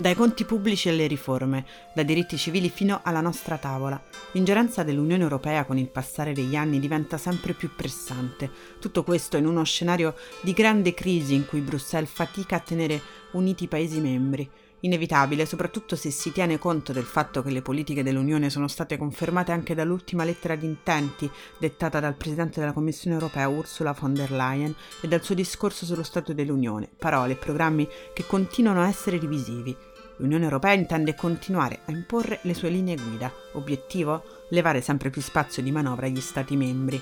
Dai conti pubblici alle riforme, dai diritti civili fino alla nostra tavola, l'ingerenza dell'Unione Europea con il passare degli anni diventa sempre più pressante. Tutto questo in uno scenario di grande crisi in cui Bruxelles fatica a tenere uniti i Paesi membri. Inevitabile, soprattutto se si tiene conto del fatto che le politiche dell'Unione sono state confermate anche dall'ultima lettera di intenti dettata dal Presidente della Commissione europea Ursula von der Leyen e dal suo discorso sullo Stato dell'Unione, parole e programmi che continuano a essere divisivi. L'Unione Europea intende continuare a imporre le sue linee guida. Obiettivo? Levare sempre più spazio di manovra agli Stati membri.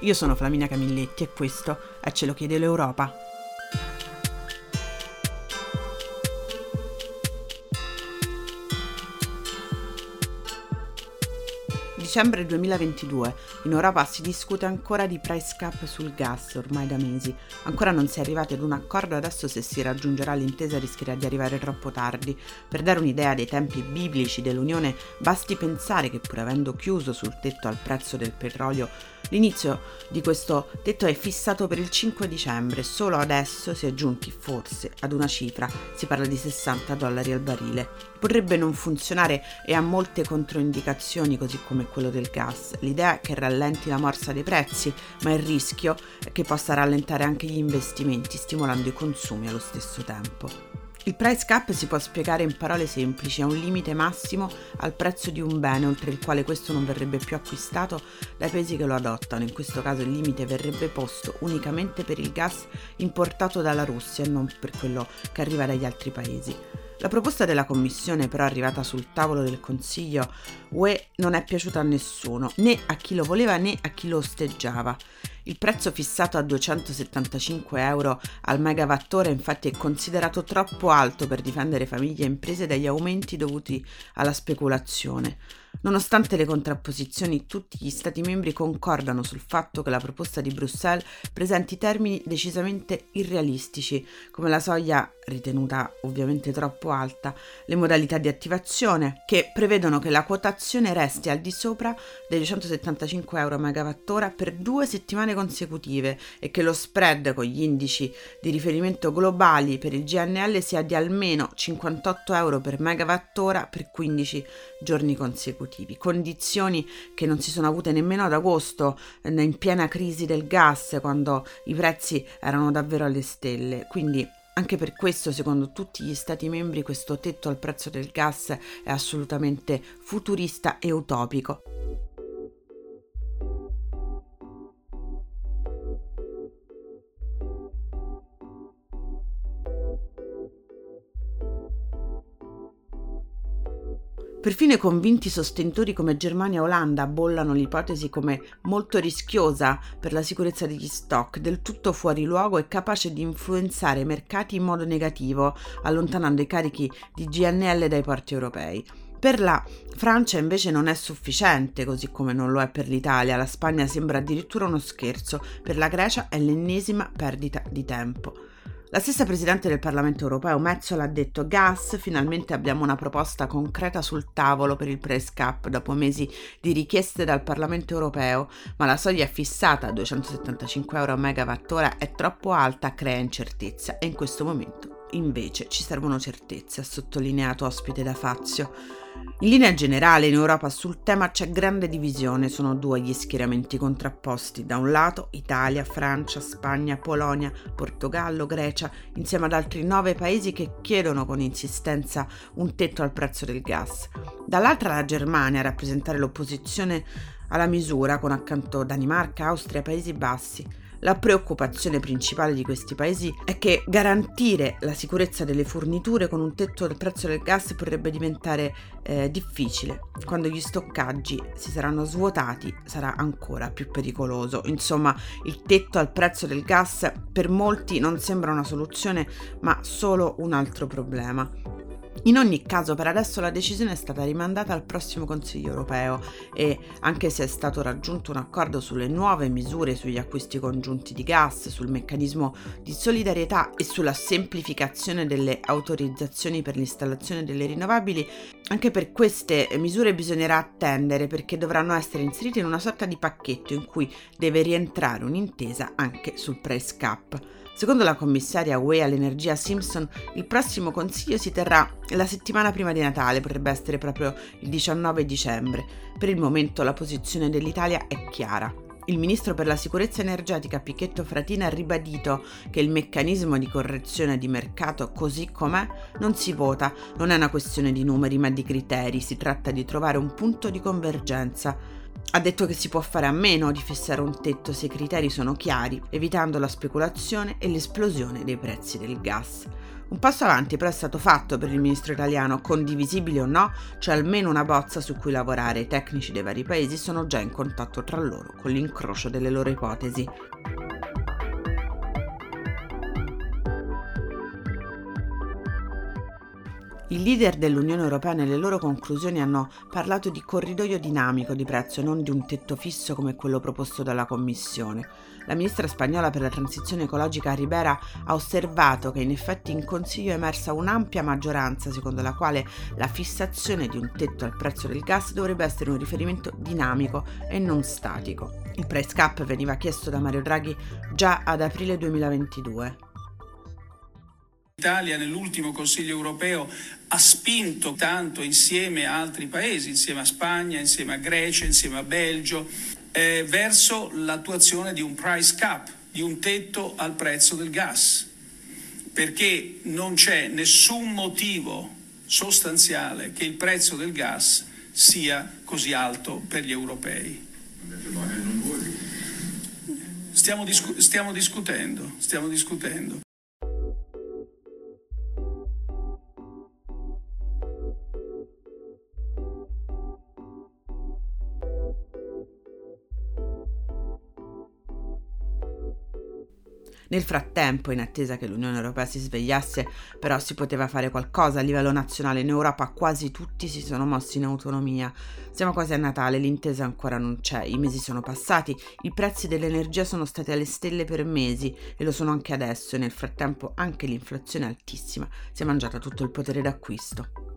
Io sono Flaminia Camilletti e questo è Ce lo chiede l'Europa. Dicembre 2022. In Europa si discute ancora di price cap sul gas ormai da mesi. Ancora non si è arrivati ad un accordo, adesso se si raggiungerà l'intesa rischierà di arrivare troppo tardi. Per dare un'idea dei tempi biblici dell'Unione, basti pensare che pur avendo chiuso sul tetto al prezzo del petrolio, l'inizio di questo tetto è fissato per il 5 dicembre, solo adesso si è giunti forse ad una cifra, si parla di 60 dollari al barile. Potrebbe non funzionare e ha molte controindicazioni così come quello del gas. L'idea è che rallenti la morsa dei prezzi, ma il rischio è che possa rallentare anche gli investimenti, stimolando i consumi allo stesso tempo. Il price cap si può spiegare in parole semplici, è un limite massimo al prezzo di un bene oltre il quale questo non verrebbe più acquistato dai paesi che lo adottano. In questo caso il limite verrebbe posto unicamente per il gas importato dalla Russia e non per quello che arriva dagli altri paesi. La proposta della Commissione però arrivata sul tavolo del Consiglio UE non è piaciuta a nessuno, né a chi lo voleva né a chi lo osteggiava. Il prezzo fissato a 275 euro al megawattora infatti è considerato troppo alto per difendere famiglie e imprese dagli aumenti dovuti alla speculazione. Nonostante le contrapposizioni, tutti gli Stati membri concordano sul fatto che la proposta di Bruxelles presenti termini decisamente irrealistici, come la soglia ritenuta ovviamente troppo alta, le modalità di attivazione, che prevedono che la quotazione resti al di sopra dei 275 euro megawattora per due settimane consecutive e che lo spread con gli indici di riferimento globali per il GNL sia di almeno 58 euro per megawattora per 15 giorni consecutivi, condizioni che non si sono avute nemmeno ad agosto, in piena crisi del gas, quando i prezzi erano davvero alle stelle. Quindi anche per questo, secondo tutti gli Stati membri, questo tetto al prezzo del gas è assolutamente futurista e utopico. Perfino i convinti sostenitori come Germania e Olanda bollano l'ipotesi come molto rischiosa per la sicurezza degli stock, del tutto fuori luogo e capace di influenzare i mercati in modo negativo, allontanando i carichi di GNL dai porti europei. Per la Francia invece non è sufficiente, così come non lo è per l'Italia, la Spagna sembra addirittura uno scherzo, per la Grecia è l'ennesima perdita di tempo. La stessa Presidente del Parlamento europeo, Metzola, ha detto gas, finalmente abbiamo una proposta concreta sul tavolo per il price cap dopo mesi di richieste dal Parlamento europeo, ma la soglia fissata a 275 euro a megawattora è troppo alta, crea incertezza e in questo momento invece ci servono certezze, ha sottolineato ospite da Fazio. In linea generale in Europa sul tema c'è grande divisione, sono due gli schieramenti contrapposti, da un lato Italia, Francia, Spagna, Polonia, Portogallo, Grecia, insieme ad altri nove paesi che chiedono con insistenza un tetto al prezzo del gas. Dall'altra la Germania a rappresentare l'opposizione alla misura con accanto Danimarca, Austria, Paesi Bassi. La preoccupazione principale di questi paesi è che garantire la sicurezza delle forniture con un tetto del prezzo del gas potrebbe diventare eh, difficile. Quando gli stoccaggi si saranno svuotati sarà ancora più pericoloso. Insomma, il tetto al prezzo del gas per molti non sembra una soluzione, ma solo un altro problema. In ogni caso, per adesso la decisione è stata rimandata al prossimo Consiglio europeo e, anche se è stato raggiunto un accordo sulle nuove misure sugli acquisti congiunti di gas, sul meccanismo di solidarietà e sulla semplificazione delle autorizzazioni per l'installazione delle rinnovabili, anche per queste misure bisognerà attendere perché dovranno essere inserite in una sorta di pacchetto in cui deve rientrare un'intesa anche sul price cap. Secondo la commissaria UE all'energia Simpson, il prossimo consiglio si terrà la settimana prima di Natale, potrebbe essere proprio il 19 dicembre. Per il momento la posizione dell'Italia è chiara. Il ministro per la sicurezza energetica Pichetto Fratina ha ribadito che il meccanismo di correzione di mercato così com'è non si vota, non è una questione di numeri ma di criteri, si tratta di trovare un punto di convergenza. Ha detto che si può fare a meno di fissare un tetto se i criteri sono chiari, evitando la speculazione e l'esplosione dei prezzi del gas. Un passo avanti però è stato fatto per il ministro italiano, condivisibile o no, c'è almeno una bozza su cui lavorare. I tecnici dei vari paesi sono già in contatto tra loro con l'incrocio delle loro ipotesi. I leader dell'Unione Europea nelle loro conclusioni hanno parlato di corridoio dinamico di prezzo non di un tetto fisso come quello proposto dalla Commissione. La ministra spagnola per la transizione ecologica Ribera ha osservato che in effetti in Consiglio è emersa un'ampia maggioranza secondo la quale la fissazione di un tetto al prezzo del gas dovrebbe essere un riferimento dinamico e non statico. Il price cap veniva chiesto da Mario Draghi già ad aprile 2022. L'Italia nell'ultimo Consiglio europeo ha spinto tanto insieme a altri paesi, insieme a Spagna, insieme a Grecia, insieme a Belgio, eh, verso l'attuazione di un price cap, di un tetto al prezzo del gas, perché non c'è nessun motivo sostanziale che il prezzo del gas sia così alto per gli europei. Stiamo, discu- stiamo discutendo, stiamo discutendo. Nel frattempo, in attesa che l'Unione Europea si svegliasse, però si poteva fare qualcosa a livello nazionale. In Europa quasi tutti si sono mossi in autonomia. Siamo quasi a Natale, l'intesa ancora non c'è, i mesi sono passati, i prezzi dell'energia sono stati alle stelle per mesi e lo sono anche adesso e nel frattempo anche l'inflazione è altissima si è mangiata tutto il potere d'acquisto.